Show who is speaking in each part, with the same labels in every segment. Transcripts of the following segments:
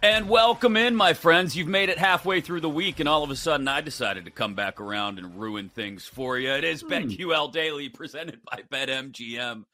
Speaker 1: And welcome in, my friends. You've made it halfway through the week, and all of a sudden I decided to come back around and ruin things for you. It is hmm. BetQL Daily presented by BetMGM.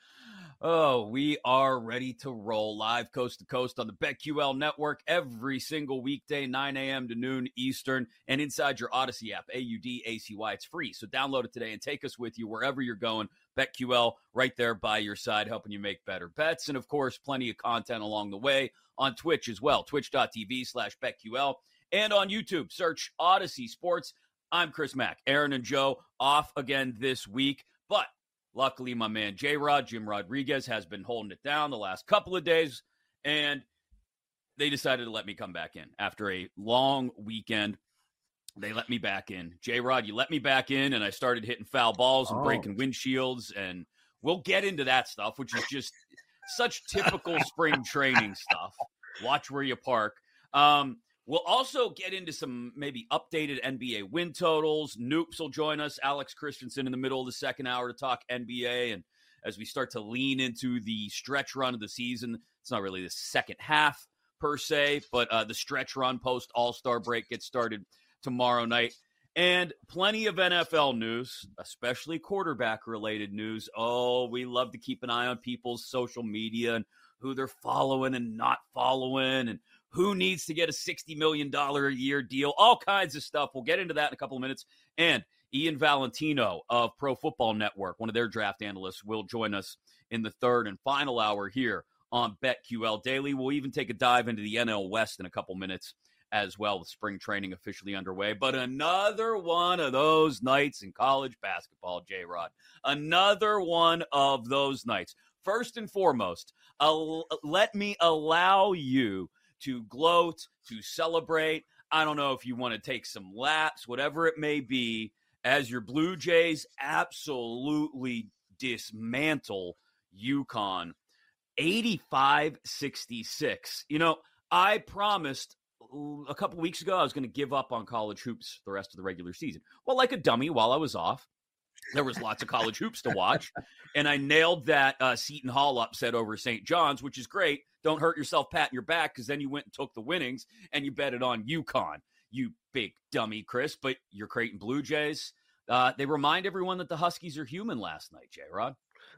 Speaker 1: Oh, we are ready to roll live coast to coast on the BetQL network every single weekday, 9 a.m. to noon Eastern, and inside your Audacy app, A U D A C Y. It's free. So download it today and take us with you wherever you're going. BetQL right there by your side, helping you make better bets. And of course, plenty of content along the way on Twitch as well, twitch.tv slash BetQL. And on YouTube, search Audacy Sports. I'm Chris Mack. Aaron and Joe off again this week. But luckily, my man J Rod, Jim Rodriguez, has been holding it down the last couple of days. And they decided to let me come back in after a long weekend. They let me back in. J Rod, you let me back in, and I started hitting foul balls and oh. breaking windshields. And we'll get into that stuff, which is just such typical spring training stuff. Watch where you park. Um, we'll also get into some maybe updated NBA win totals. Noops will join us. Alex Christensen in the middle of the second hour to talk NBA. And as we start to lean into the stretch run of the season, it's not really the second half per se, but uh, the stretch run post All Star break gets started tomorrow night. And plenty of NFL news, especially quarterback related news. Oh, we love to keep an eye on people's social media and who they're following and not following and who needs to get a $60 million a year deal, all kinds of stuff. We'll get into that in a couple of minutes. And Ian Valentino of Pro Football Network, one of their draft analysts, will join us in the third and final hour here on BetQL Daily. We'll even take a dive into the NL West in a couple minutes as well with spring training officially underway. But another one of those nights in college basketball, J Rod. Another one of those nights. First and foremost, uh, let me allow you to gloat, to celebrate. I don't know if you want to take some laps, whatever it may be, as your Blue Jays absolutely dismantle UConn 85 66. You know, I promised a couple weeks ago, I was going to give up on college hoops the rest of the regular season. Well, like a dummy, while I was off, there was lots of college hoops to watch, and I nailed that uh, Seton Hall upset over St. John's, which is great. Don't hurt yourself patting your back because then you went and took the winnings and you bet it on UConn, you big dummy, Chris. But your Creighton Blue Jays, uh, they remind everyone that the Huskies are human last night, J Rod.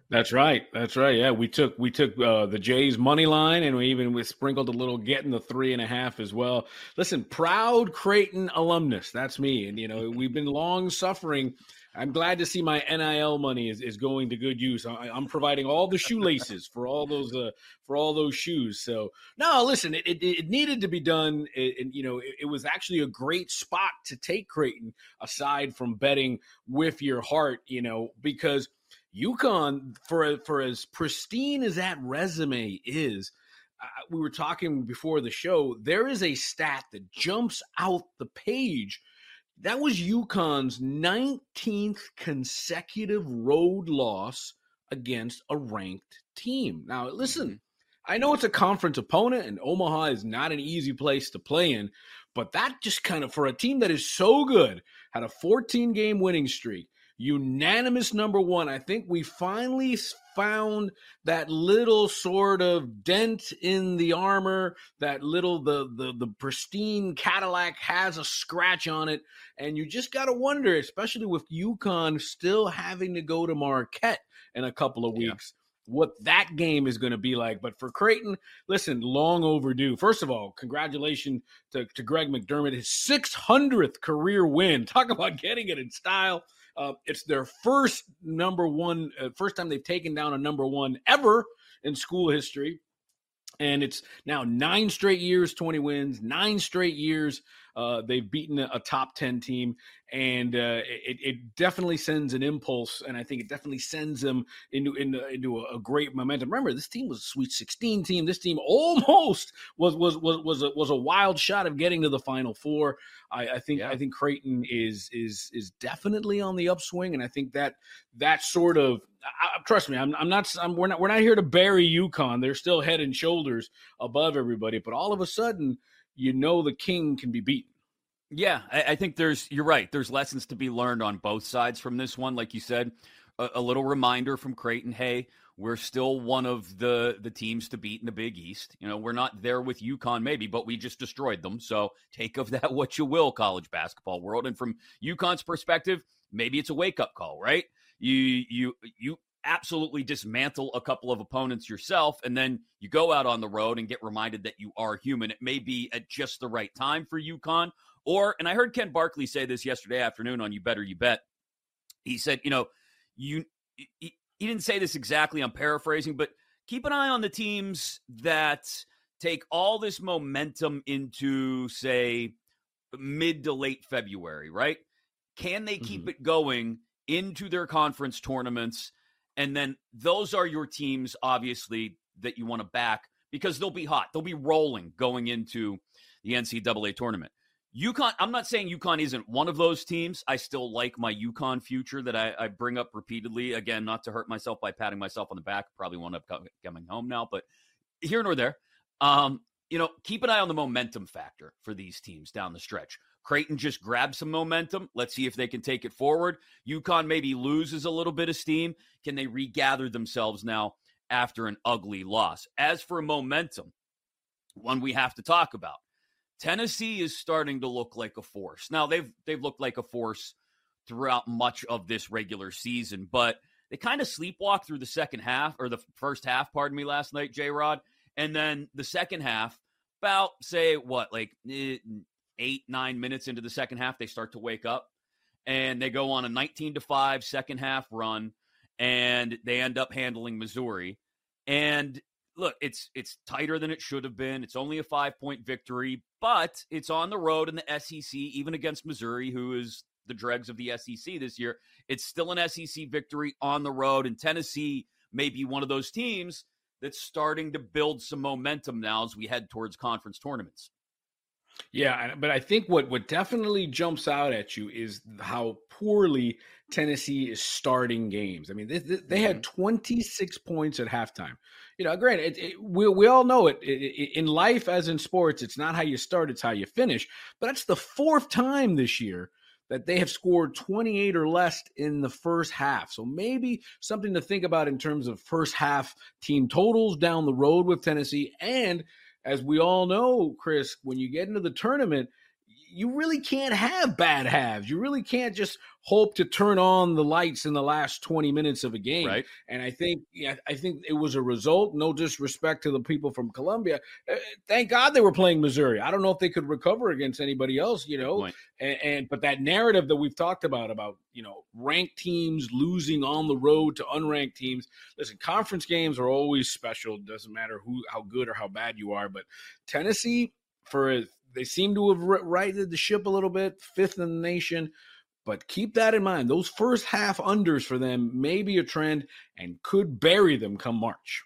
Speaker 2: That's right. That's right. Yeah, we took we took uh, the Jays money line, and we even we sprinkled a little getting the three and a half as well. Listen, proud Creighton alumnus. That's me, and you know we've been long suffering. I'm glad to see my NIL money is, is going to good use. I, am providing all the shoelaces for all those uh, for all those shoes. So no, listen, it, it, it needed to be done, and you know it, it was actually a great spot to take Creighton aside from betting with your heart. You know because UConn, for for as pristine as that resume is, uh, we were talking before the show. There is a stat that jumps out the page. That was UConn's 19th consecutive road loss against a ranked team. Now, listen, mm-hmm. I know it's a conference opponent, and Omaha is not an easy place to play in, but that just kind of, for a team that is so good, had a 14 game winning streak, unanimous number one. I think we finally found that little sort of dent in the armor, that little the the the pristine Cadillac has a scratch on it, and you just got to wonder, especially with UConn still having to go to Marquette in a couple of weeks. Yeah what that game is going to be like. But for Creighton, listen, long overdue. First of all, congratulations to, to Greg McDermott, his 600th career win. Talk about getting it in style. Uh, it's their first number one, uh, first time they've taken down a number one ever in school history. And it's now nine straight years, 20 wins, nine straight years uh, they've beaten a, top 10 team, and uh, it, it, definitely sends an impulse, and I think it definitely sends them into into, into a, a, great momentum. Remember, this team was a Sweet 16 team. This team almost was was was was a, was a wild shot of getting to the Final Four. I, I think yeah. I think Creighton is is is definitely on the upswing, and I think that that sort of I, trust me, I'm, I'm not. I'm, we're not. We're not here to bury UConn. They're still head and shoulders above everybody. But all of a sudden, you know the king can be beaten.
Speaker 1: Yeah, I, I, think there's. You're right. There's lessons to be learned on both sides from this one. Like you said, a, a little reminder from Creighton. Hey, we're still one of the the teams to beat in the Big East. You know, we're not there with UConn maybe, but we just destroyed them. So take of that what you will, college basketball world. And from UConn's perspective, maybe it's a wake up call, right? You you you absolutely dismantle a couple of opponents yourself, and then you go out on the road and get reminded that you are human. It may be at just the right time for UConn. Or, and I heard Ken Barkley say this yesterday afternoon on You Better You Bet. He said, you know, you he, he didn't say this exactly, I'm paraphrasing, but keep an eye on the teams that take all this momentum into, say, mid to late February, right? Can they keep mm-hmm. it going into their conference tournaments? And then those are your teams, obviously, that you want to back because they'll be hot. They'll be rolling going into the NCAA tournament. UConn, I'm not saying UConn isn't one of those teams. I still like my UConn future that I, I, bring up repeatedly. Again, not to hurt myself by patting myself on the back. Probably won't up coming home now, but here nor there. Um, you know, keep an eye on the momentum factor for these teams down the stretch. Creighton just grab some momentum. Let's see if they can take it forward. UConn maybe loses a little bit of steam. Can they regather themselves now after an ugly loss? As for momentum, one we have to talk about. Tennessee is starting to look like a force. Now they've they've looked like a force throughout much of this regular season, but they kind of sleepwalk through the second half or the first half, pardon me, last night, J Rod. And then the second half, about say what, like eh, eight, nine minutes into the second half, they start to wake up and they go on a 19 to 5 second half run and they end up handling Missouri. And look, it's it's tighter than it should have been. It's only a five point victory, but it's on the road in the SEC, even against Missouri, who is the dregs of the SEC this year. It's still an SEC victory on the road, and Tennessee may be one of those teams that's starting to build some momentum now as we head towards conference tournaments.
Speaker 2: Yeah, but I think what what definitely jumps out at you is how poorly Tennessee is starting games. I mean, they, they had mm-hmm. 26 points at halftime. You know, granted, it, it, we we all know it, it, in life as in sports. It's not how you start; it's how you finish. But that's the fourth time this year that they have scored 28 or less in the first half. So maybe something to think about in terms of first half team totals down the road with Tennessee and as we all know, Chris, when you get into the tournament, you really can't have bad halves. You really can't just hope to turn on the lights in the last 20 minutes of a game.
Speaker 1: Right.
Speaker 2: And I think yeah, I think it was a result, no disrespect to the people from Columbia. Uh, thank God they were playing Missouri. I don't know if they could recover against anybody else, you know. And, and but that narrative that we've talked about about, you know, ranked teams losing on the road to unranked teams. Listen, conference games are always special. Doesn't matter who how good or how bad you are, but Tennessee for they seem to have righted the ship a little bit, fifth in the nation. But keep that in mind. Those first half unders for them may be a trend and could bury them come March.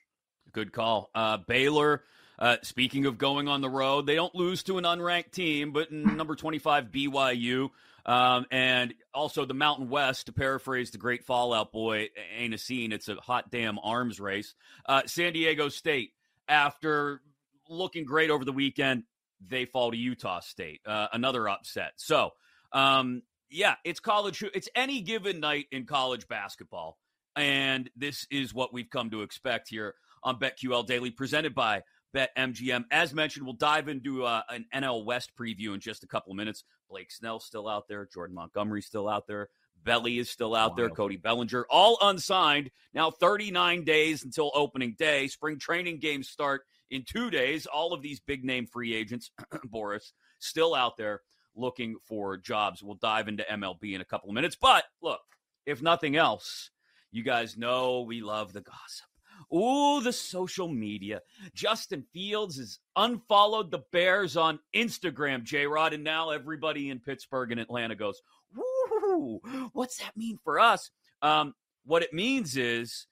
Speaker 1: Good call. Uh, Baylor, uh, speaking of going on the road, they don't lose to an unranked team, but number 25, BYU. Um, and also the Mountain West, to paraphrase the great Fall Out Boy, ain't a scene. It's a hot damn arms race. Uh, San Diego State, after looking great over the weekend, they fall to Utah State. Uh, another upset. So, um, yeah, it's college. It's any given night in college basketball. And this is what we've come to expect here on BetQL Daily, presented by BetMGM. As mentioned, we'll dive into uh, an NL West preview in just a couple of minutes. Blake Snell still out there. Jordan Montgomery still out there. Belly is still out there. Cody Bellinger, all unsigned. Now 39 days until opening day. Spring training games start in two days. All of these big name free agents, Boras, still out there looking for jobs. We'll dive into MLB in a couple of minutes. But look, if nothing else, you guys know we love the gossip. Ooh, the social media. Justin Fields has unfollowed the Bears on Instagram, J Rod, and now everybody in Pittsburgh and Atlanta goes, Woo, what's that mean for us? Um, what it means is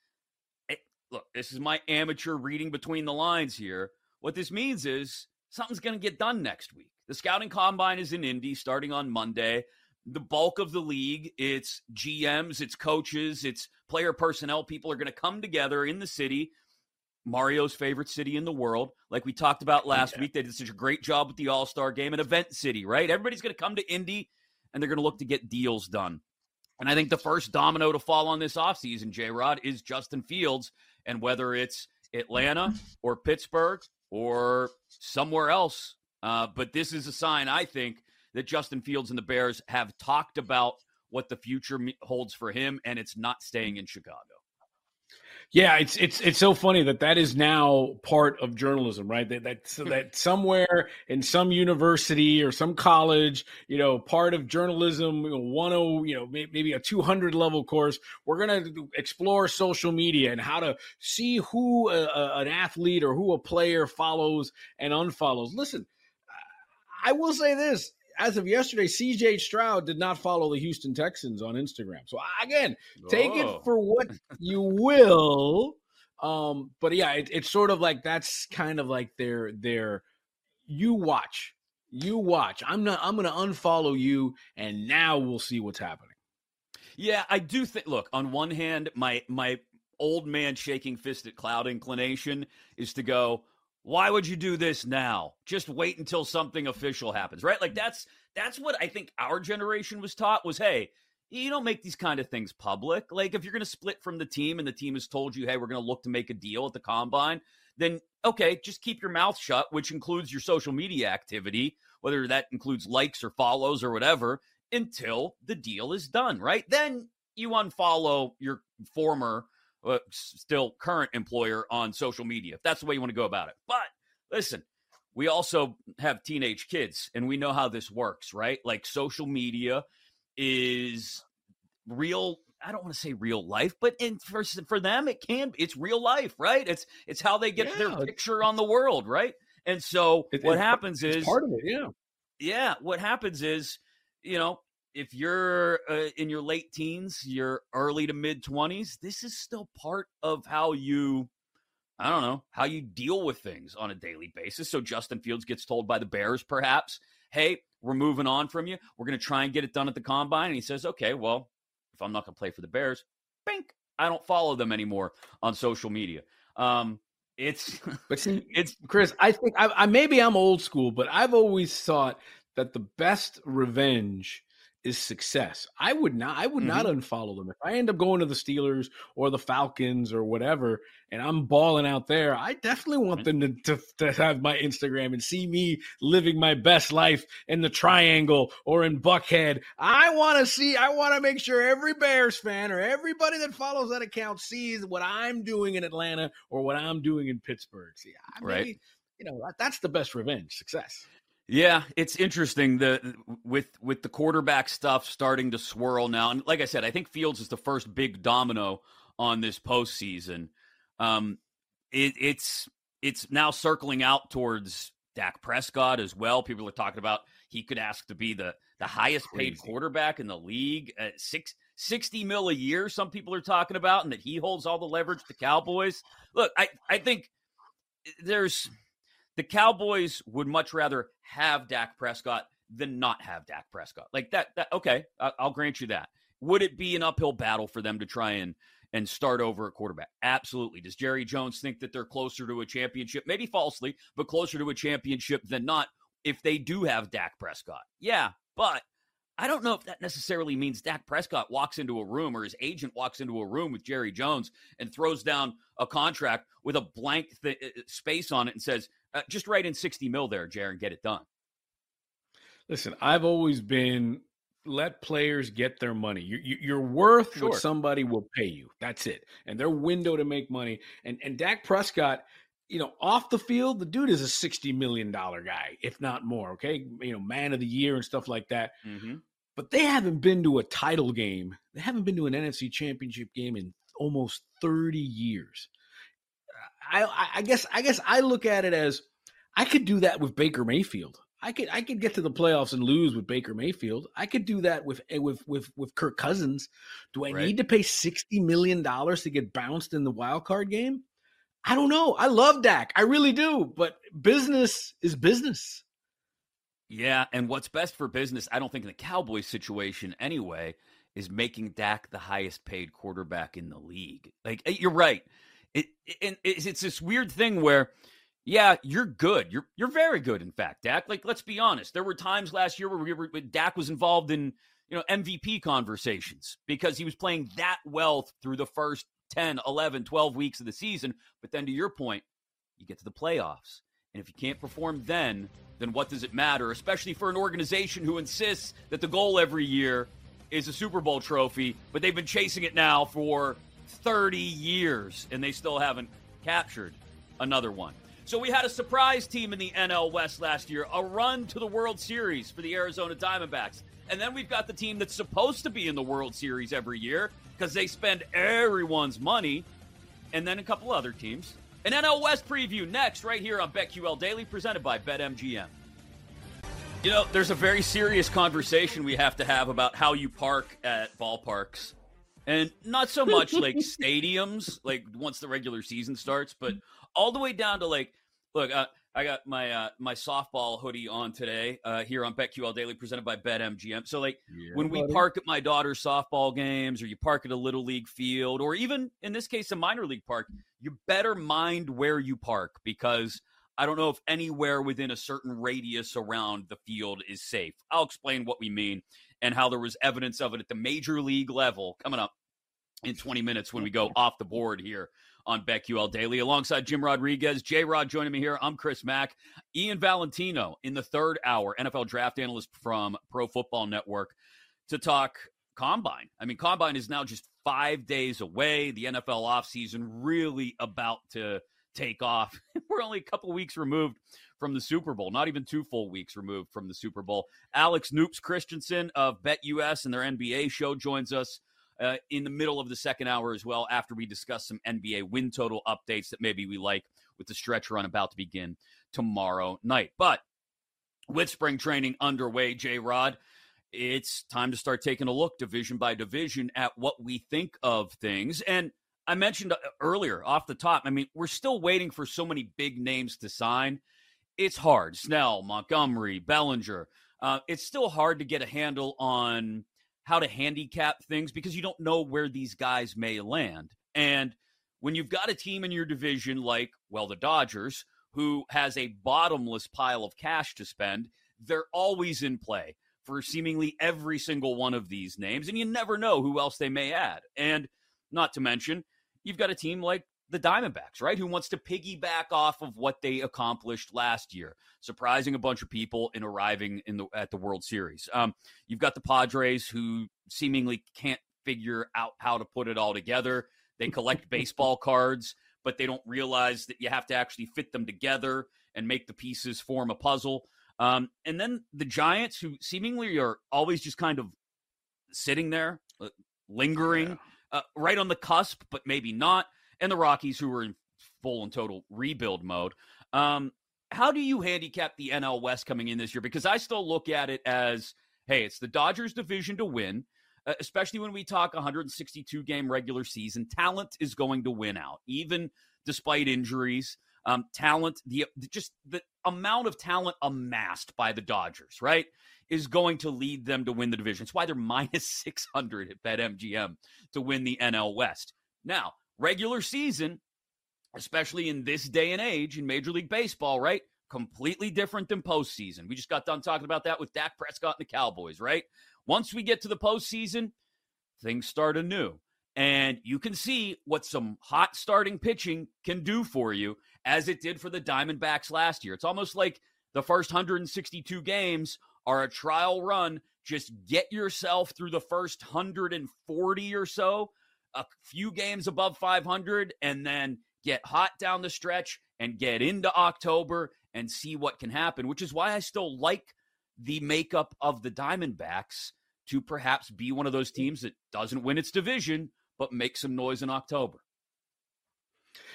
Speaker 1: look, this is my amateur reading between the lines here. What this means is something's going to get done next week. The scouting combine is in Indy starting on Monday. The bulk of the league, it's GMs, it's coaches, it's player personnel. People are going to come together in the city, Mario's favorite city in the world. Like we talked about last yeah. week, they did such a great job with the All Star game, an event city, right? Everybody's going to come to Indy and they're going to look to get deals done. And I think the first domino to fall on this offseason, J Rod, is Justin Fields And whether it's Atlanta or Pittsburgh or somewhere else, uh, but this is a sign, I think, that Justin Fields and the Bears have talked about what the future holds for him, and it's not staying in Chicago.
Speaker 2: Yeah, it's it's it's so funny that that is now part of journalism, right? That that hmm. that somewhere in some university or some college, you know, part of journalism, you know, one oh, you know, maybe a two hundred level course, we're gonna explore social media and how to see who a, a, an athlete or who a player follows and unfollows. Listen, I will say this: as of yesterday, CJ Stroud did not follow the Houston Texans on Instagram. So again, take it oh. for what you will. Um, but yeah, it, it's sort of like that's kind of like their their you watch, you watch. I'm not. I'm going to unfollow you, and now we'll see what's happening.
Speaker 1: Yeah, I do think. Look, on one hand, my my old man shaking fist at cloud inclination is to go why would you do this now? Just wait until something official happens, right? Like that's that's what I think our generation was taught was hey, you don't make these kind of things public. Like if you're going to split from the team and the team has told you, "Hey, we're going to look to make a deal at the combine," then okay, just keep your mouth shut, which includes your social media activity, whether that includes likes or follows or whatever, until the deal is done, right? Then you unfollow your former uh, still current employer on social media, if that's the way you want to go about it. But listen, we also have teenage kids and we know how this works, right? Like social media is real I don't want to say real life, but in for for them it can it's real life, right? It's it's how they get yeah. their picture on the world, right? And so it, what happens is
Speaker 2: part of it, yeah.
Speaker 1: Yeah, what happens is, you know, if you're uh, in your late teens, you're early to mid 20s, this is still part of how you I don't know, how you deal with things on a daily basis. So Justin Fields gets told by the Bears perhaps, "Hey, we're moving on from you. We're going to try and get it done at the combine." And he says, "Okay, well, if I'm not going to play for the Bears, bink, I don't follow them anymore on social media." Um it's
Speaker 2: but see, it's Chris. I think I, I maybe I'm old school, but I've always thought that the best revenge is success. I would not I would mm-hmm. not unfollow them. If I end up going to the Steelers or the Falcons or whatever and I'm balling out there, I definitely want them to, to, to, have my Instagram and see me living my best life in the triangle or in Buckhead. I want to see I want to make sure every Bears fan or everybody that follows that account sees what I'm doing in Atlanta or what I'm doing in Pittsburgh. See, I, right. Maybe, you know, that's the best revenge, success.
Speaker 1: Yeah, it's interesting the with with the quarterback stuff starting to swirl now, and like I said, I think Fields is the first big domino on this postseason. Um, it, it's it's now circling out towards Dak Prescott as well. People are talking about he could ask to be the the highest paid quarterback in the league at six, 60 mil a year. Some people are talking about, and that he holds all the leverage to Cowboys. Look, I I think there's the Cowboys would much rather have Dak Prescott than not have Dak Prescott. Like that, that okay, I'll grant you that. Would it be an uphill battle for them to try and and start over at quarterback? Absolutely. Does Jerry Jones think that they're closer to a championship? Maybe falsely, but closer to a championship than not if they do have Dak Prescott. Yeah, but I don't know if that necessarily means Dak Prescott walks into a room or his agent walks into a room with Jerry Jones and throws down a contract with a blank th- uh, space on it and says, uh, just write in 60 mil there, and get it done.
Speaker 2: Listen, I've always been let players get their money. You, you, are worth sure. what somebody will pay you. That's it. And their window to make money. And and Dak Prescott, you know, off the field, the dude is a sixty million dollar guy, if not more. Okay, you know, man of the year and stuff like that. Mm-hmm but they haven't been to a title game. They haven't been to an NFC championship game in almost 30 years. I, I guess I guess I look at it as I could do that with Baker Mayfield. I could I could get to the playoffs and lose with Baker Mayfield. I could do that with eh, with with with Kirk Cousins. Do I right. need to pay sixty million dollars to get bounced in the wild card game? I don't know. I love Dak. I really do. But business is business.
Speaker 1: Yeah, and what's best for business, I don't think in the Cowboys situation anyway, is making Dak the highest paid quarterback in the league. Like eh, you're right. It, it it's, it's this weird thing where yeah, you're good. You're you're very good in fact, Dak. Like let's be honest. There were times last year where we were Dak was involved in, you know, MVP conversations because he was playing that well through the first 10, 11, 12 weeks of the season. But then to your point, you get to the playoffs. And if you can't perform then, then what does it matter? Especially for an organization who insists that the goal every year is a Super Bowl trophy, but they've been chasing it now for 30 years and they still haven't captured another one. So we had a surprise team in the NL West last year, a run to the World Series for the Arizona Diamondbacks. And then we've got the team that's supposed to be in the World Series every year because they spend everyone's money. And then a couple other teams. An NL West preview next, right here on BetQL Daily, presented by BetMGM. You know, there's a very serious conversation we have to have about how you park at ballparks. And not so much like stadiums, like once the regular season starts, but all the way down to like, look, uh, I got my uh, my softball hoodie on today uh, here on BetQL Daily, presented by BetMGM. So, like, yeah, when we buddy. park at my daughter's softball games, or you park at a little league field, or even in this case, a minor league park, you better mind where you park because I don't know if anywhere within a certain radius around the field is safe. I'll explain what we mean and how there was evidence of it at the major league level coming up in 20 minutes when we go off the board here on BetQL Daily. Alongside Jim Rodriguez, J Rod joining me here. I'm Chris Mack. Ian Valentino in the third hour, NFL draft analyst from Pro Football Network, to talk combine. I mean, combine is now just five days away. The NFL offseason really about to take off. We're only a couple weeks removed from the Super Bowl, not even two full weeks removed from the Super Bowl. Alex Noops Christensen of BetUS and their NBA show joins us uh, in the middle of the second hour as well after we discuss some NBA win total updates that maybe we like with the stretch run about to begin tomorrow night. But with spring training underway, J Rod, it's time to start taking a look division by division at what we think of things. And I mentioned uh, earlier off the top, I mean, we're still waiting for so many big names to sign. It's hard. Snell, Montgomery, Bellinger. Uh, it's still hard to get a handle on how to handicap things because you don't know where these guys may land. And when you've got a team in your division like, well, the Dodgers, who has a bottomless pile of cash to spend, they're always in play for seemingly every single one of these names. And you never know who else they may add. And not to mention, you've got a team like the Diamondbacks, right? Who wants to piggyback off of what they accomplished last year, surprising a bunch of people in arriving in the at the World Series. Um, you've got the Padres who seemingly can't figure out how to put it all together. They collect baseball cards, but they don't realize that you have to actually fit them together and make the pieces form a puzzle. Um, and then the Giants, who seemingly are always just kind of sitting there, uh, lingering, yeah. uh, right on the cusp, but maybe not and the Rockies, who were in full and total rebuild mode. Um, how do you handicap the NL West coming in this year? Because I still look at it as, hey, it's the Dodgers' division to win, uh, especially when we talk 162 game regular season. Talent is going to win out, even despite injuries. Um, talent, the just the amount of talent amassed by the Dodgers, right, is going to lead them to win the division. It's why they're minus 600 at BetMGM to win the NL West. Now, regular season, especially in this day and age in Major League Baseball, right? Completely different than postseason. We just got done talking about that with Dak Prescott and the Cowboys, right? Once we get to the postseason, things start anew. And you can see what some hot starting pitching can do for you, as it did for the Diamondbacks last year. It's almost like the first 162 games are a trial run. Just get yourself through the first 140 or so a few games above 500 and then get hot down the stretch and get into October and see what can happen, which is why I still like the makeup of the Diamondbacks to perhaps be one of those teams that doesn't win its division but make some noise in October.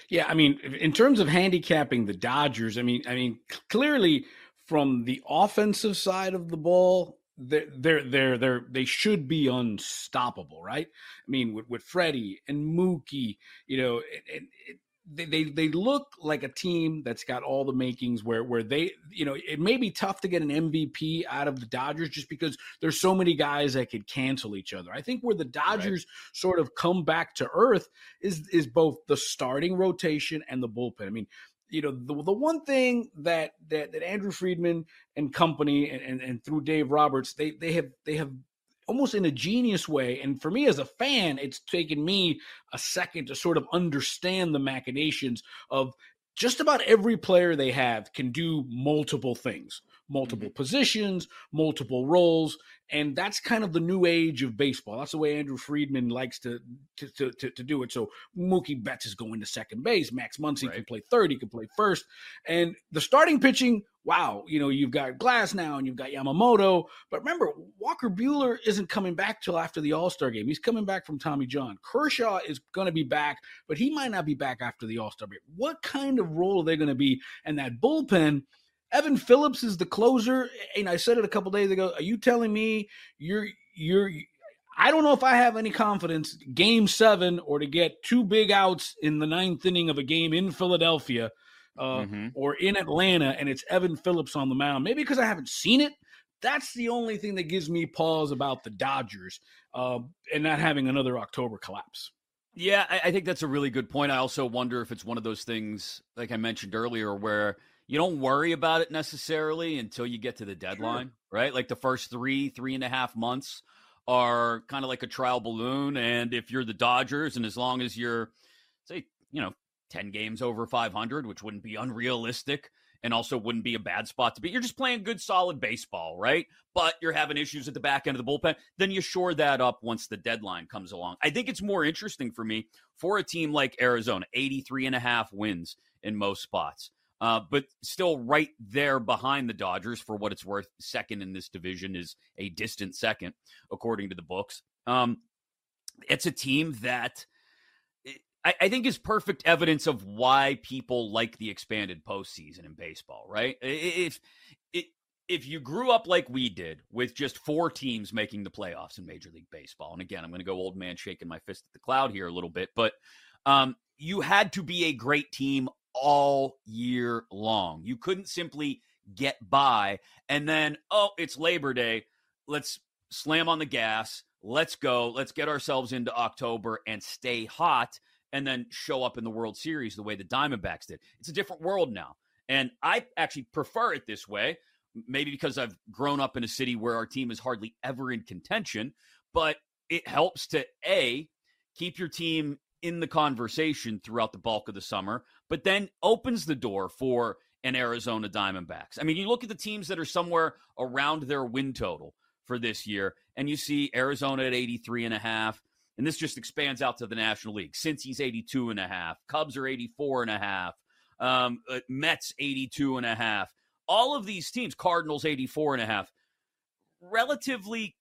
Speaker 2: Yeah, I mean, in terms of handicapping the Dodgers, I mean, I mean, clearly from the offensive side of the ball, they're they're they're they're they should be unstoppable, right? I mean, with with Freddie and Mookie, you know, and, and they, they they look like a team that's got all the makings where where they you know it may be tough to get an MVP out of the Dodgers just because there's so many guys that could cancel each other. I think where the Dodgers right. sort of come back to earth is is both the starting rotation and the bullpen. I mean, you know the, the one thing that, that that Andrew Friedman and company and, and, and through Dave Roberts they they have they have almost in a genius way. And for me as a fan, it's taken me a second to sort of understand the machinations of just about every player they have can do multiple things multiple mm-hmm. positions, multiple roles, and that's kind of the new age of baseball. That's the way Andrew Friedman likes to to to, to, to do it. So Mookie Betts is going to second base. Max Muncy right. can play third. He can play first. And the starting pitching, wow, you know, you've got Glasnow and you've got Yamamoto. But remember, Walker Buehler isn't coming back till after the All Star game. He's coming back from Tommy John. Kershaw is going to be back, but he might not be back after the All Star break. What kind of role are they going to be? And that bullpen – Evan Phillips is the closer, and I said it a couple days ago. Are you telling me you're you're? I don't know if I have any confidence game seven or to get two big outs in the ninth inning of a game in Philadelphia uh, mm-hmm. or in Atlanta, and it's Evan Phillips on the mound. Maybe because I haven't seen it. That's the only thing that gives me pause about the Dodgers uh, and not having another October collapse.
Speaker 1: Yeah, I, I think that's a really good point. I also wonder if it's one of those things, like I mentioned earlier, where you don't worry about it necessarily until you get to the deadline, sure. right? Like the first three, three and a half months are kind of like a trial balloon. And if you're the Dodgers, and as long as you're, say, you know, 10 games over 500, which wouldn't be unrealistic and also wouldn't be a bad spot to be, you're just playing good, solid baseball, right? But you're having issues at the back end of the bullpen, then you shore that up once the deadline comes along. I think it's more interesting for me for a team like Arizona, 83 and a half wins in most spots uh, but still right there behind the Dodgers for what it's worth. Second in this division is a distant second, according to the books. Um, it's a team that I, I, think is perfect evidence of why people like the expanded postseason in baseball. Right? If if you grew up like we did with just four teams making the playoffs in Major League Baseball, and again, I'm going to go old man shaking my fist at the cloud here a little bit, but um, you had to be a great team all year long. You couldn't simply get by and then, oh, it's Labor Day. Let's slam on the gas. Let's go. Let's get ourselves into October and stay hot and then show up in the World Series the way the Diamondbacks did. It's a different world now. And I actually prefer it this way, maybe because I've grown up in a city where our team is hardly ever in contention, but it helps to A, keep your team in the conversation throughout the bulk of the summer, but then opens the door for an Arizona Diamondbacks. I mean, you look at the teams that are somewhere around their win total for this year, and you see Arizona at 83 and a half, and this just expands out to the National League. Cincy's 82 and a half, Cubs are 84 and a half, um, uh, Mets 82 and a half. All of these teams, Cardinals 84 and a half, relatively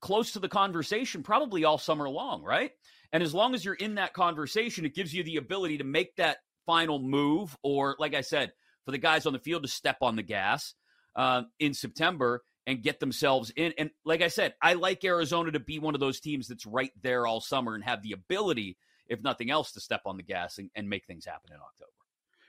Speaker 1: close to the conversation probably all summer long, right? And as long as you're in that conversation, it gives you the ability to make that final move, or like I said, for the guys on the field to step on the gas uh, in September and get themselves in. And like I said, I like Arizona to be one of those teams that's right there all summer and have the ability, if nothing else, to step on the gas and, and make things happen in October.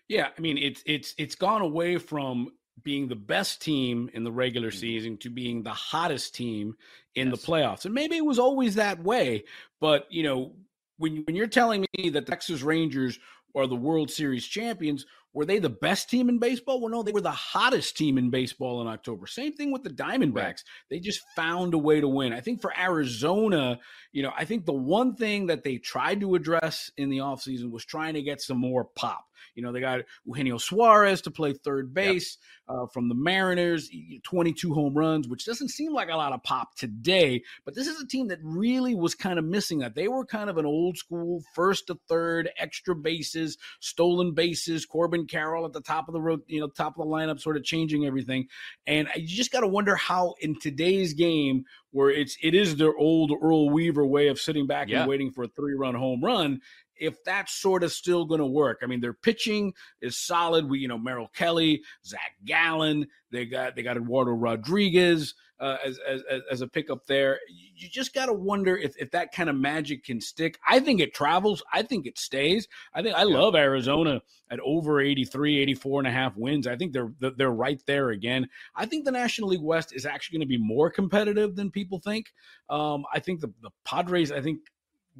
Speaker 2: Yeah, I mean it's it's it's gone away from being the best team in the regular mm-hmm. season to being the hottest team in yes. the playoffs. And maybe it was always that way, but you know, when when you're telling me that the Texas Rangers are the World Series champions, were they the best team in baseball? Well, no, they were the hottest team in baseball in October. Same thing with the Diamondbacks. Right. They just found a way to win. I think for Arizona, you know, I think the one thing that they tried to address in the offseason was trying to get some more pop. You know, they got Eugenio Suarez to play third base yep. uh, from the Mariners, 22 home runs, which doesn't seem like a lot of pop today. But this is a team that really was kind of missing that. They were kind of an old school first to third, extra bases, stolen bases, Corbin Carroll at the top of the road, you know, top of the lineup, sort of changing everything. And you just got to wonder how in today's game, where it's it is their old Earl Weaver way of sitting back yeah. and waiting for a three run home run if that's sort of still going to work. I mean, their pitching is solid. We, you know, Merrill Kelly, Zach Gallen, they got they got Eduardo Rodriguez uh, as, as as a pickup there. You just got to wonder if if that kind of magic can stick. I think it travels. I think it stays. I think I love Arizona at over 83, 84 and a half wins. I think they're they're right there again. I think the National League West is actually going to be more competitive than people think. Um, I think the the Padres. I think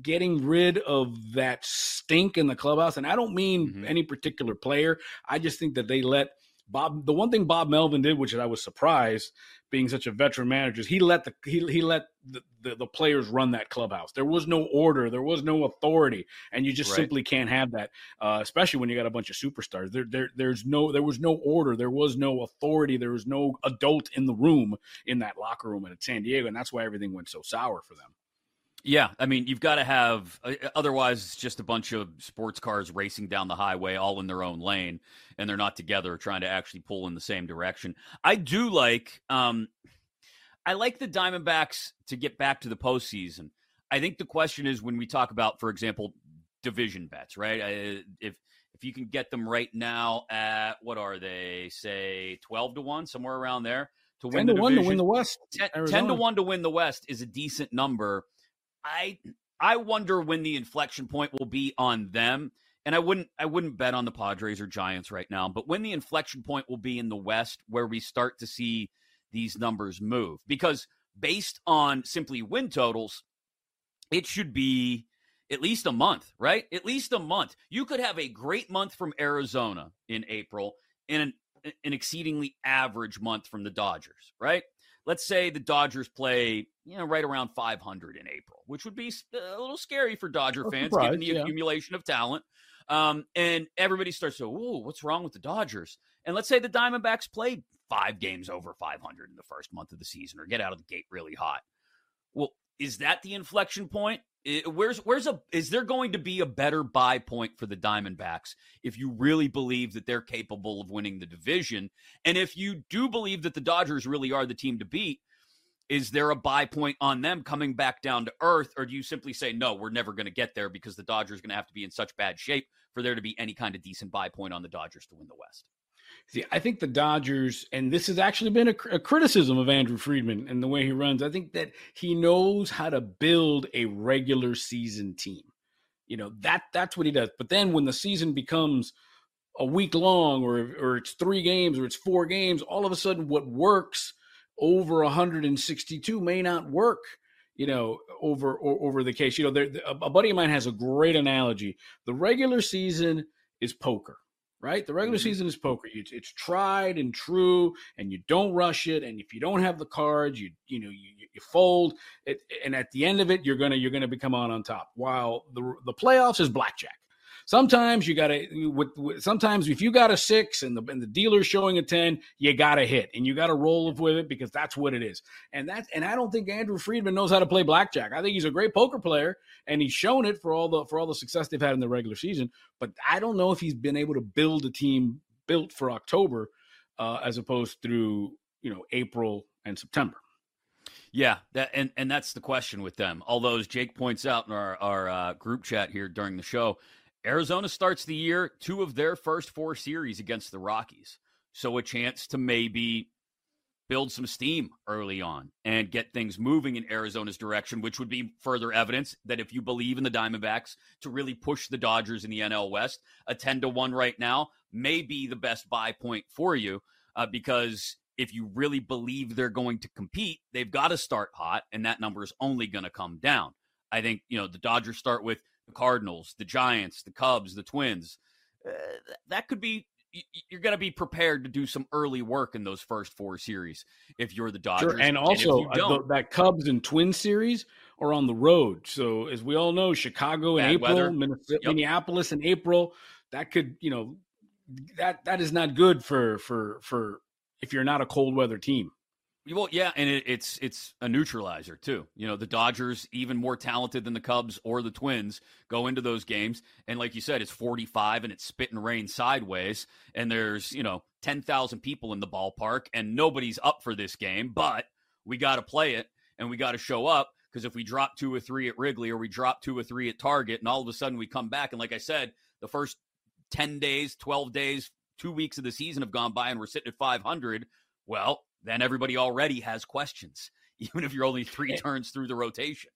Speaker 2: getting rid of that stink in the clubhouse. And I don't mean mm-hmm. any particular player. I just think that they let Bob, the one thing Bob Melvin did, which I was surprised, being such a veteran manager, he let the he, he let the, the, the players run that clubhouse. There was no order, there was no authority, and you just right. simply can't have that, uh, especially when you got a bunch of superstars. There, there, there's no, there was no order, there was no authority, there was no adult in the room in that locker room at San Diego, and that's why everything went so sour for them.
Speaker 1: Yeah, I mean, you've got to have. Uh, otherwise, it's just a bunch of sports cars racing down the highway, all in their own lane, and they're not together, trying to actually pull in the same direction. I do like. Um, I like the Diamondbacks to get back to the postseason. I think the question is when we talk about, for example, division bets, right? I, if if you can get them right now at what are they? Say twelve to one, somewhere around there
Speaker 2: to win the division. to win the West.
Speaker 1: 10, 10 to one to win the West is a decent number I I wonder when the inflection point will be on them. And I wouldn't I wouldn't bet on the Padres or Giants right now, but when the inflection point will be in the West where we start to see these numbers move. Because based on simply win totals, it should be at least a month, right? At least a month. You could have a great month from Arizona in April and an, an exceedingly average month from the Dodgers, right? let's say the Dodgers play, you know, right around 500 in April, which would be a little scary for Dodger fans given the yeah. accumulation of talent. Um, and everybody starts to, "Ooh, what's wrong with the Dodgers?" And let's say the Diamondbacks played five games over 500 in the first month of the season, or get out of the gate really hot. Well, is that the inflection point? Where's where's a is there going to be a better buy point for the Diamondbacks if you really believe that they're capable of winning the division and if you do believe that the Dodgers really are the team to beat is there a buy point on them coming back down to earth or do you simply say no we're never going to get there because the Dodgers are going to have to be in such bad shape for there to be any kind of decent buy point on the Dodgers to win the West
Speaker 2: See, I think the Dodgers, and this has actually been a, a, criticism of Andrew Friedman and the way he runs. I think that he knows how to build a regular season team. You know that that's what he does. But then when the season becomes a week long, or or it's three games, or it's four games, all of a sudden what works over 162 may not work. You know, over or, over the case. You know, there, a buddy of mine has a great analogy. The regular season is poker right? The regular mm-hmm. season is poker. It's, it's, tried and true, and you don't rush it. And if you don't have the cards, you you know you, you fold. It, and at the end of it, you're gonna you're gonna become on on top. While the the playoffs is blackjack. Sometimes you gotta with, with, sometimes if you got a six and the and the dealer's showing a ten, you gotta hit and you gotta roll with it because that's what it is. And that and I don't think Andrew Friedman knows how to play blackjack. I think he's a great poker player and he's shown it for all the for all the success they've had in the regular season. But I don't know if he's been able to build a team built for October uh, as opposed through you know April and September.
Speaker 1: Yeah, that and and that's the question with them. Although as Jake points out in our our uh, group chat here during the show, Arizona starts the year two of their first four series against the Rockies. So a chance to maybe build some steam early on and get things moving in Arizona's direction, which would be further evidence that if you believe in the Diamondbacks to really push the Dodgers in the NL West, a 10 to 1 right now may be the best buy point for you uh, because if you really believe they're going to compete, they've got to start hot, and that number is only going to come down. I think, you know, the Dodgers start with the Cardinals, the Giants, the Cubs, the Twins. Uh, that could be you're going to be prepared to do some early work in those first four series if you're the Dodgers.
Speaker 2: Sure. And also, and uh, that Cubs and Twins series are on the road. So, as we all know, Chicago in April, yep. Minneapolis in April, that could, you know, that that is not good for for for if you're not a cold weather team.
Speaker 1: Well, yeah, and it, it's it's a neutralizer too. You know, the Dodgers, even more talented than the Cubs or the Twins, go into those games, and like you said, it's 45 and it's spit and rain sideways, and there's you know 10,000 people in the ballpark, and nobody's up for this game, but we got to play it and we got to show up because if we drop two or three at Wrigley or we drop two or three at Target, and all of a sudden we come back, and like I said, the first 10 days, 12 days, two weeks of the season have gone by, and we're sitting at 500. Well, then everybody already has questions, even if you're only three turns through the rotation.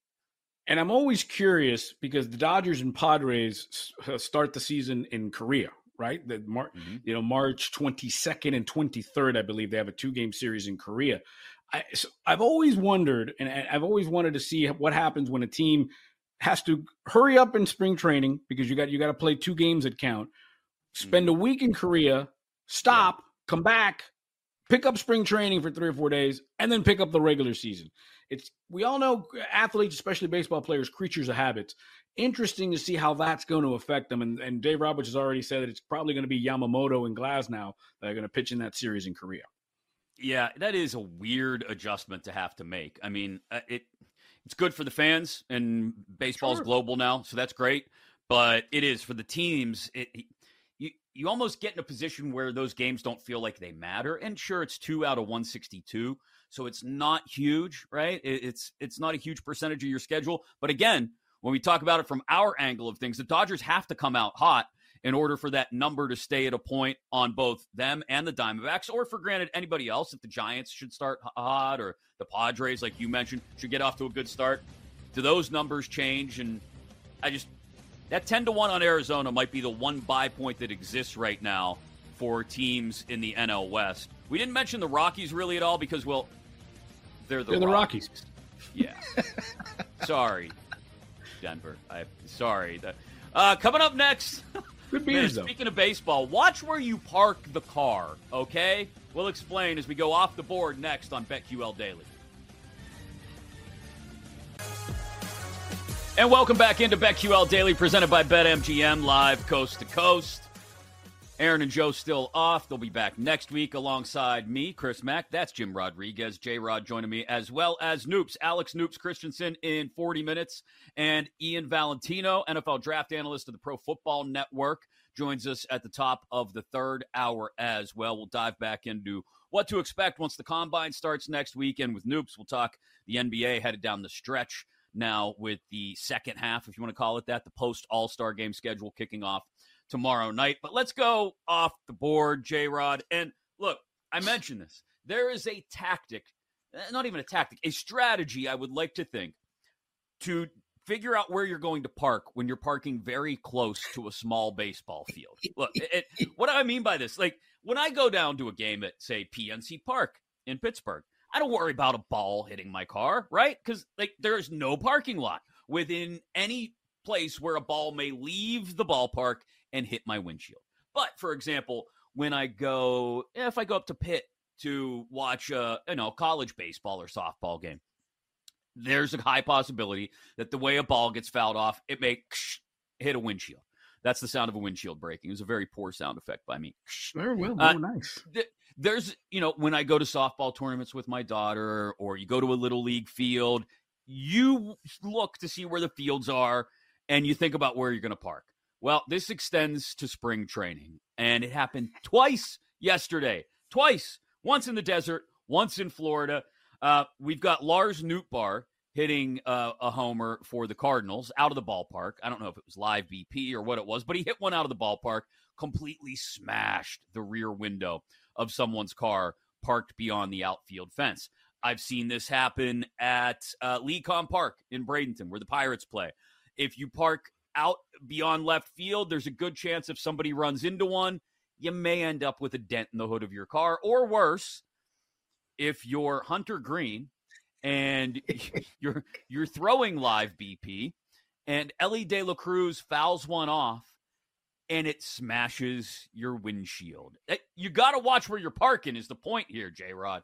Speaker 2: And I'm always curious because the Dodgers and Padres uh, start the season in Korea, right? The Mar- mm-hmm. you know March 22nd and 23rd, I believe they have a two game series in Korea. I, so I've always wondered, and I've always wanted to see what happens when a team has to hurry up in spring training because you got you got to play two games that count. Spend mm-hmm. a week in Korea, stop, come back, pick up spring training for three or four days, and then pick up the regular season. It's we all know athletes, especially baseball players, creatures of habits. Interesting to see how that's going to affect them. And, and Dave Roberts has already said that it's probably going to be Yamamoto and Glasnow that are going to pitch in that series in Korea.
Speaker 1: Yeah, that is a weird adjustment to have to make. I mean, uh, it it's good for the fans, and baseball's sure. global now, so that's great. But it is for the teams. It, you almost get in a position where those games don't feel like they matter. And sure, it's two out of 162, so it's not huge, right? It's it's not a huge percentage of your schedule. But again, when we talk about it from our angle of things, the Dodgers have to come out hot in order for that number to stay at a point on both them and the Diamondbacks, or for granted anybody else, if the Giants should start hot or the Padres, like you mentioned, should get off to a good start. Do those numbers change? And I just that 10 to 1 on Arizona might be the one buy point that exists right now for teams in the NL West. We didn't mention the Rockies really at all because, well, they're the,
Speaker 2: they're the Rockies.
Speaker 1: Rockies. Yeah. sorry, Denver. I sorry. Uh, coming up next.
Speaker 2: Good beers,
Speaker 1: Man, Speaking of baseball, watch where you park the car, okay? We'll explain as we go off the board next on BetQL Daily. And welcome back into BetQL Daily, presented by BetMGM, live coast to coast. Aaron and Joe still off. They'll be back next week alongside me, Chris Mack. That's Jim Rodriguez. J Rod joining me, as well as Noops, Alex Noops Christensen in 40 minutes. And Ian Valentino, NFL draft analyst of the Pro Football Network, joins us at the top of the third hour as well. We'll dive back into what to expect once the combine starts next weekend with Noops. We'll talk the NBA headed down the stretch now with the second half, if you want to call it that, the post All Star game schedule kicking off tomorrow night. But let's go off the board, J Rod. And look, I mentioned this. There is a tactic, eh, not even a tactic, a strategy, I would like to think, to figure out where you're going to park when you're parking very close to a small baseball field. Look, it, what do I mean by this, like when I go down to a game at, say, PNC Park in Pittsburgh, I don't worry about a ball hitting my car, right? Because like there's no parking lot within any place where a ball may leave the ballpark and hit my windshield. But for example, when I go, if I go up to Pitt to watch a you know college baseball or softball game, there's a high possibility that the way a ball gets fouled off, it may hit a windshield. That's the sound of a windshield breaking. It was a very poor sound effect by me.
Speaker 2: Very well, very uh, nice.
Speaker 1: Th- there's, you know, when I go to softball tournaments with my daughter or you go to a little league field, you look to see where the fields are and you think about where you're going to park. Well, this extends to spring training, and it happened twice yesterday. Twice. Once in the desert, once in Florida. Uh, we've got Lars Nootbaar hitting uh, a homer for the Cardinals out of the ballpark. I don't know if it was live BP or what it was, but he hit one out of the ballpark, completely smashed the rear window of someone's car parked beyond the outfield fence. I've seen this happen at uh, Lecom Park in Bradenton, where the Pirates play. If you park out beyond left field, there's a good chance if somebody runs into one, you may end up with a dent in the hood of your car. Or worse, if you're Hunter Greene and you're you're throwing live BP and Elly De La Cruz fouls one off and it smashes your windshield. Eh, you got to watch where you're parking is the point here, J Rod.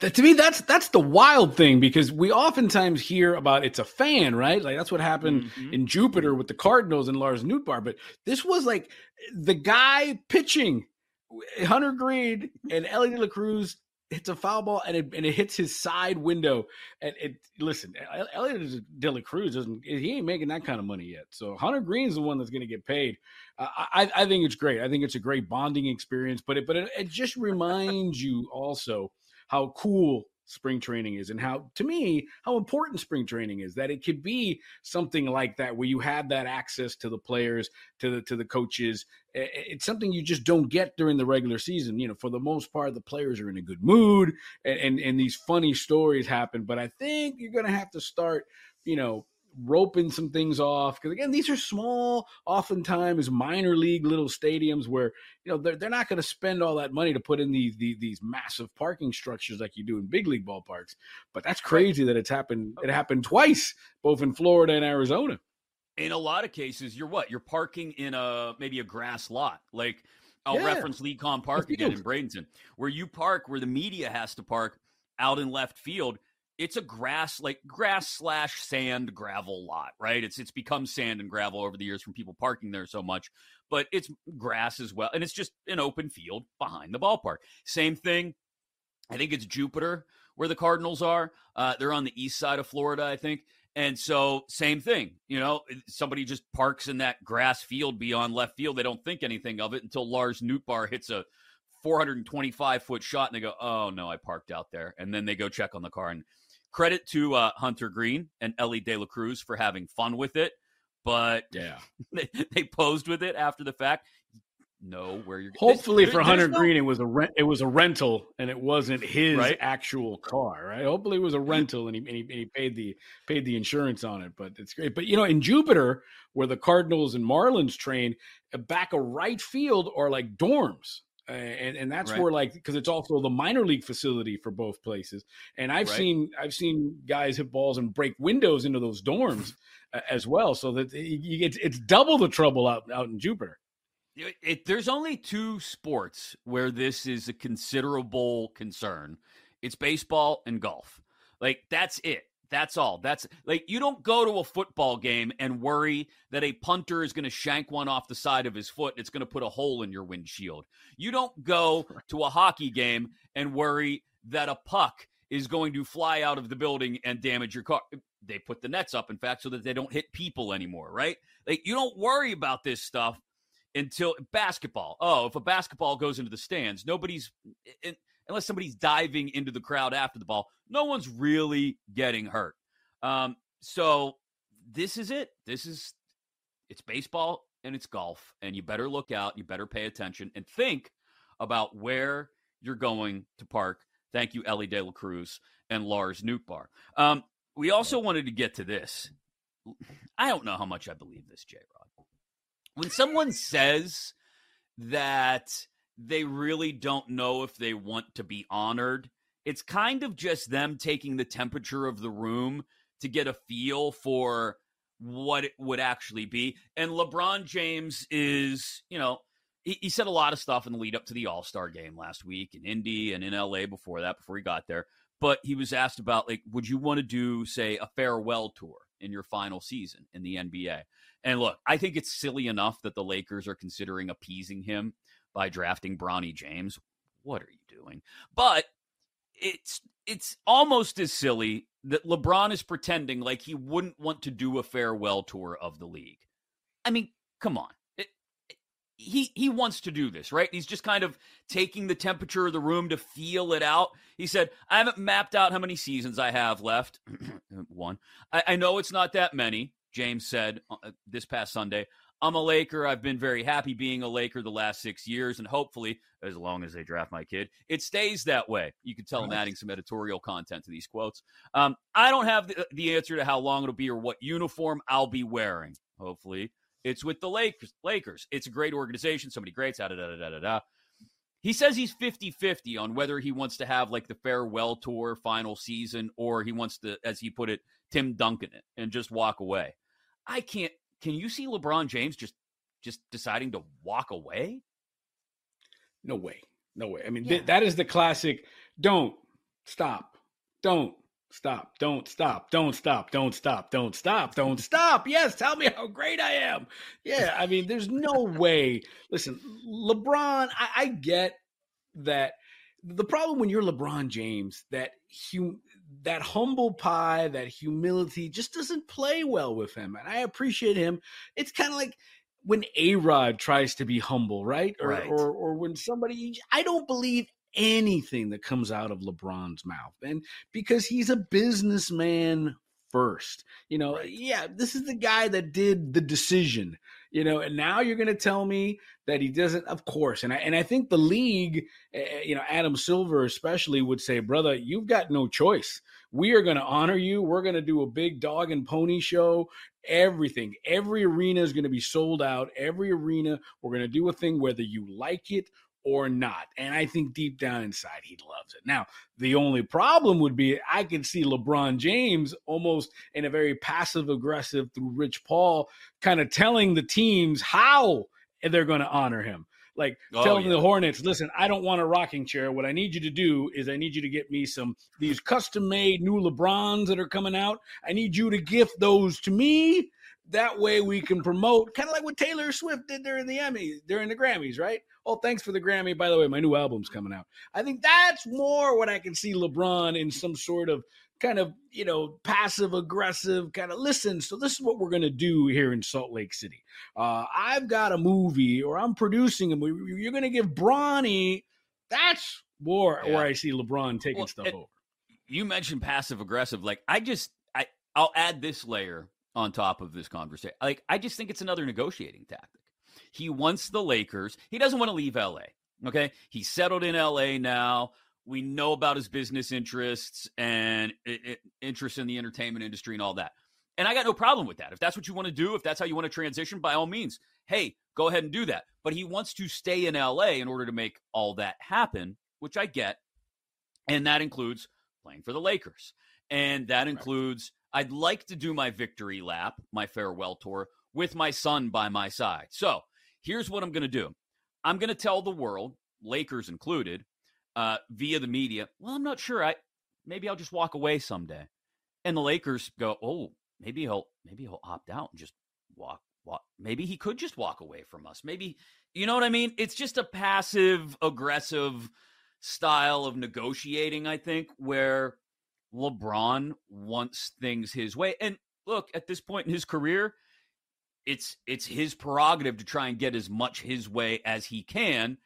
Speaker 2: That, to me, that's that's the wild thing because we oftentimes hear about it's a fan, right? Like that's what happened mm-hmm. in Jupiter with the Cardinals and Lars Nootbaar. But this was like the guy pitching, Hunter Greene and Elly De La Cruz hits a foul ball and it, and it hits his side window. And it listen, Elliot De La Cruz doesn't he ain't making that kind of money yet. So Hunter Greene's the one that's going to get paid. Uh, I I think it's great. I think it's a great bonding experience. But it but it, it just reminds you also how cool spring training is and how to me how important spring training is that it could be something like that where you have that access to the players to the to the coaches. It's something you just don't get during the regular season you know for the most part the players are in a good mood and and, and these funny stories happen but i think you're going to have to start you know roping some things off because again these are small oftentimes minor league little stadiums where you know they're, they're not going to spend all that money to put in these, these, these massive parking structures like you do in big league ballparks but that's crazy that it's happened it happened twice both in florida and arizona
Speaker 1: in a lot of cases you're what you're parking in a maybe a grass lot like I'll yeah. reference Lecom Park again in Bradenton, where you park, where the media has to park out in left field. It's a grass, like grass slash sand gravel lot, right? It's it's become sand and gravel over the years from people parking there so much, but it's grass as well, and it's just an open field behind the ballpark. Same thing. I think it's Jupiter where the Cardinals are. Uh, they're on the east side of Florida, I think. And so, same thing, you know, somebody just parks in that grass field beyond left field. They don't think anything of it until Lars Nootbaar hits a 425 foot shot and they go, oh no, I parked out there. And then they go check on the car. And credit to uh, Hunter Greene and Elly De La Cruz for having fun with it. But
Speaker 2: yeah,
Speaker 1: they, they posed with it after the fact know where you're.
Speaker 2: Hopefully this, for Hunter no... Greene, it was a rent. It was a rental, and it wasn't his right? actual car. Right? Hopefully, it was a rental, and he, and he, and he paid the paid the insurance on it. But it's great. But you know, in Jupiter, where the Cardinals and Marlins train, back a right field are like dorms. And and that's right. where like because it's also the minor league facility for both places and i've right. seen i've seen guys hit balls and break windows into those dorms as well so that it's it's double the trouble out out in jupiter
Speaker 1: it, there's only two sports where this is a considerable concern. It's baseball and golf. Like that's it. That's all. That's like you don't go to a football game and worry that a punter is going to shank one off the side of his foot. and It's going to put a hole in your windshield. You don't go to a hockey game and worry that a puck is going to fly out of the building and damage your car. They put the nets up, in fact, so that they don't hit people anymore, right? Like you don't worry about this stuff until basketball. Oh, if a basketball goes into the stands, nobody's unless somebody's diving into the crowd after the ball, no one's really getting hurt. Um, so this is it. This is it's baseball and it's golf, and you better look out. You better pay attention and think about where you're going to park. Thank you, Elly De La Cruz and Lars Nootbaar. Um, we also wanted to get to this. I don't know how much I believe this, J Rod. when someone says that they really don't know if they want to be honored, it's kind of just them taking the temperature of the room to get a feel for what it would actually be. And LeBron James is, you know, he, he said a lot of stuff in the lead up to the All Star game last week in Indy and in LA before that, before he got there. But he was asked about, like, would you want to do, say, a farewell tour in your final season in the NBA? And look, I think it's silly enough that the Lakers are considering appeasing him by drafting Bronny James. What are you doing? But it's it's almost as silly that LeBron is pretending like he wouldn't want to do a farewell tour of the league. I mean, come on. It, it, he he wants to do this, right? He's just kind of taking the temperature of the room to feel it out. He said, "I haven't mapped out how many seasons I have left. One. I, I know it's not that many. James said uh, this past Sunday, I'm a Laker. I've been very happy being a Laker the last six years, and hopefully, as long as they draft my kid, it stays that way. You can tell. I'm adding some editorial content to these quotes. Um, I don't have the, the answer to how long it'll be or what uniform I'll be wearing. Hopefully, it's with the Lakers. Lakers. It's a great organization. Somebody great. Da da da da da da. He says he's 50 50 on whether he wants to have like the farewell tour final season or he wants to, as he put it, Tim Duncan it and just walk away. I can't. Can you see LeBron James just just deciding to walk away?
Speaker 2: No way. No way. I mean, yeah. th- that is the classic. Don't stop. Don't stop. Don't stop. Don't stop. Don't stop. Don't stop. Don't stop. Yes, tell me how great I am. Yeah, I mean, there's no way. Listen, LeBron. I, I get that. The problem when you're LeBron James, that hum, that humble pie, that humility just doesn't play well with him. And I appreciate him. It's kind of like when A Rod tries to be humble, right? Or,
Speaker 1: right.
Speaker 2: or or when somebody I don't believe anything that comes out of LeBron's mouth. And because he's a businessman first. You know, right. yeah, this is the guy that did the decision. You know, and now you're going to tell me that he doesn't. Of course, and I and I think the league, uh, you know, Adam Silver especially would say, brother, you've got no choice. We are going to honor you. We're going to do a big dog and pony show. Everything, every arena is going to be sold out. Every arena, we're going to do a thing whether you like it or not. And I think deep down inside, he loves it. Now, the only problem would be I could see LeBron James almost in a very passive aggressive through Rich Paul kind of telling the teams how they're going to honor him. like oh, telling yeah. the Hornets, listen, I don't want a rocking chair. What I need you to do is I need you to get me some these custom made new LeBrons that are coming out. I need you to gift those to me. That way we can promote, kind of like what Taylor Swift did during the Emmys, during the Grammys, right? Oh, thanks for the Grammy. By the way, my new album's coming out. I think that's more what I can see LeBron in some sort of kind of, you know, passive aggressive kind of listen. So this is what we're going to do here in Salt Lake City. Uh, I've got a movie or I'm producing a movie. You're going to give Bronny. That's more yeah. where I see LeBron taking well, stuff over.
Speaker 1: You mentioned passive aggressive. Like I just, I, I'll add this layer on top of this conversation. Like I just think it's another negotiating tactic. He wants the Lakers. He doesn't want to leave LA. Okay. He's settled in LA now we know about his business interests and interest in the entertainment industry and all that. And I got no problem with that. If that's what you want to do, if that's how you want to transition, by all means, hey, go ahead and do that. But he wants to stay in LA in order to make all that happen, which I get. And that includes playing for the Lakers. And that includes. I'd like to do my victory lap, my farewell tour, with my son by my side. So here's what I'm going to do I'm going to tell the world, Lakers included, uh, via the media, well, I'm not sure. I maybe I'll just walk away someday. And the Lakers go, oh, maybe he'll maybe he'll opt out and just walk walk. Maybe he could just walk away from us. Maybe you know what I mean? It's just a passive aggressive style of negotiating, I think, where LeBron wants things his way. And look, at this point in his career, it's it's his prerogative to try and get as much his way as he can.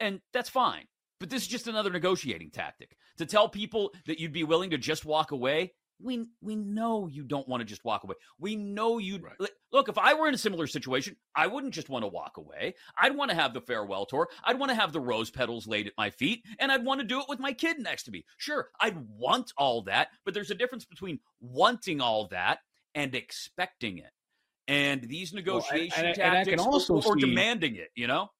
Speaker 1: And that's fine. But this is just another negotiating tactic to tell people that you'd be willing to just walk away. We we know you don't want to just walk away. We know you right. look. If I were in a similar situation, I wouldn't just want to walk away. I'd want to have the farewell tour. I'd want to have the rose petals laid at my feet, and I'd want to do it with my kid next to me. Sure, I'd want all that, but there's a difference between wanting all that and expecting it. And these negotiation well, and, and, tactics, and or, or demanding it. You know,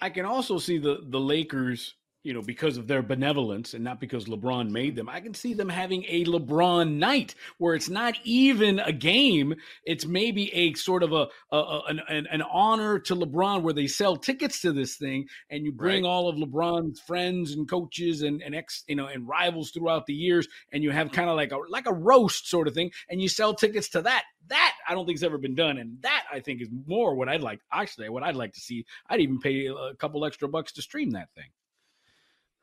Speaker 2: I can also see the the Lakers, you know, because of their benevolence and not because LeBron made them. I can see them having a LeBron night where it's not even a game; it's maybe a sort of a, a, an, an, honor to LeBron where they sell tickets to this thing and you bring right. all of LeBron's friends and coaches and, and ex, you know, and rivals throughout the years, and you have mm-hmm. kind of like a like a roast sort of thing, and you sell tickets to that. That I don't think has ever been done, and that I think is more what I'd like. Actually, what I'd like to see. I'd even pay a couple extra bucks to stream that thing.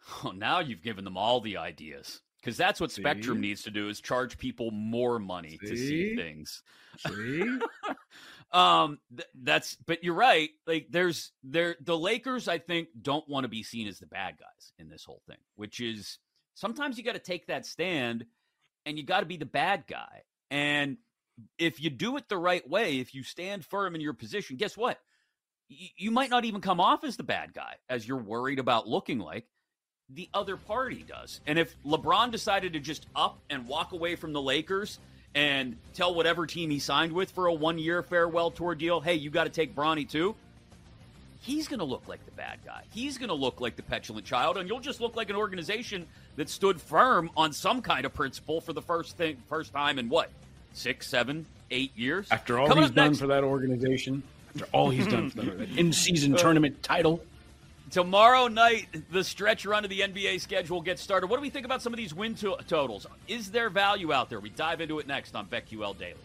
Speaker 1: Oh, now you've given them all the ideas because that's what see? Spectrum needs to do is charge people more money see? to see things. See? um, th- that's but you're right. Like there's there the Lakers, I think, don't want to be seen as the bad guys in this whole thing, which is sometimes you got to take that stand and you got to be the bad guy. And if you do it the right way, if you stand firm in your position, guess what? Y- you might not even come off as the bad guy as you're worried about looking like. The other party does. And if LeBron decided to just up and walk away from the Lakers and tell whatever team he signed with for a one year farewell tour deal, hey, you got to take Bronny too, he's going to look like the bad guy. He's going to look like the petulant child, and you'll just look like an organization that stood firm on some kind of principle for the first thing, first time in what six, seven, eight years.
Speaker 2: After all Coming he's done next. for that organization, after all he's done for that in-season tournament title.
Speaker 1: Tomorrow night, the stretch run of the NBA schedule gets started. What do we think about some of these win to- totals? Is there value out there? We dive into it next on BetQL Daily.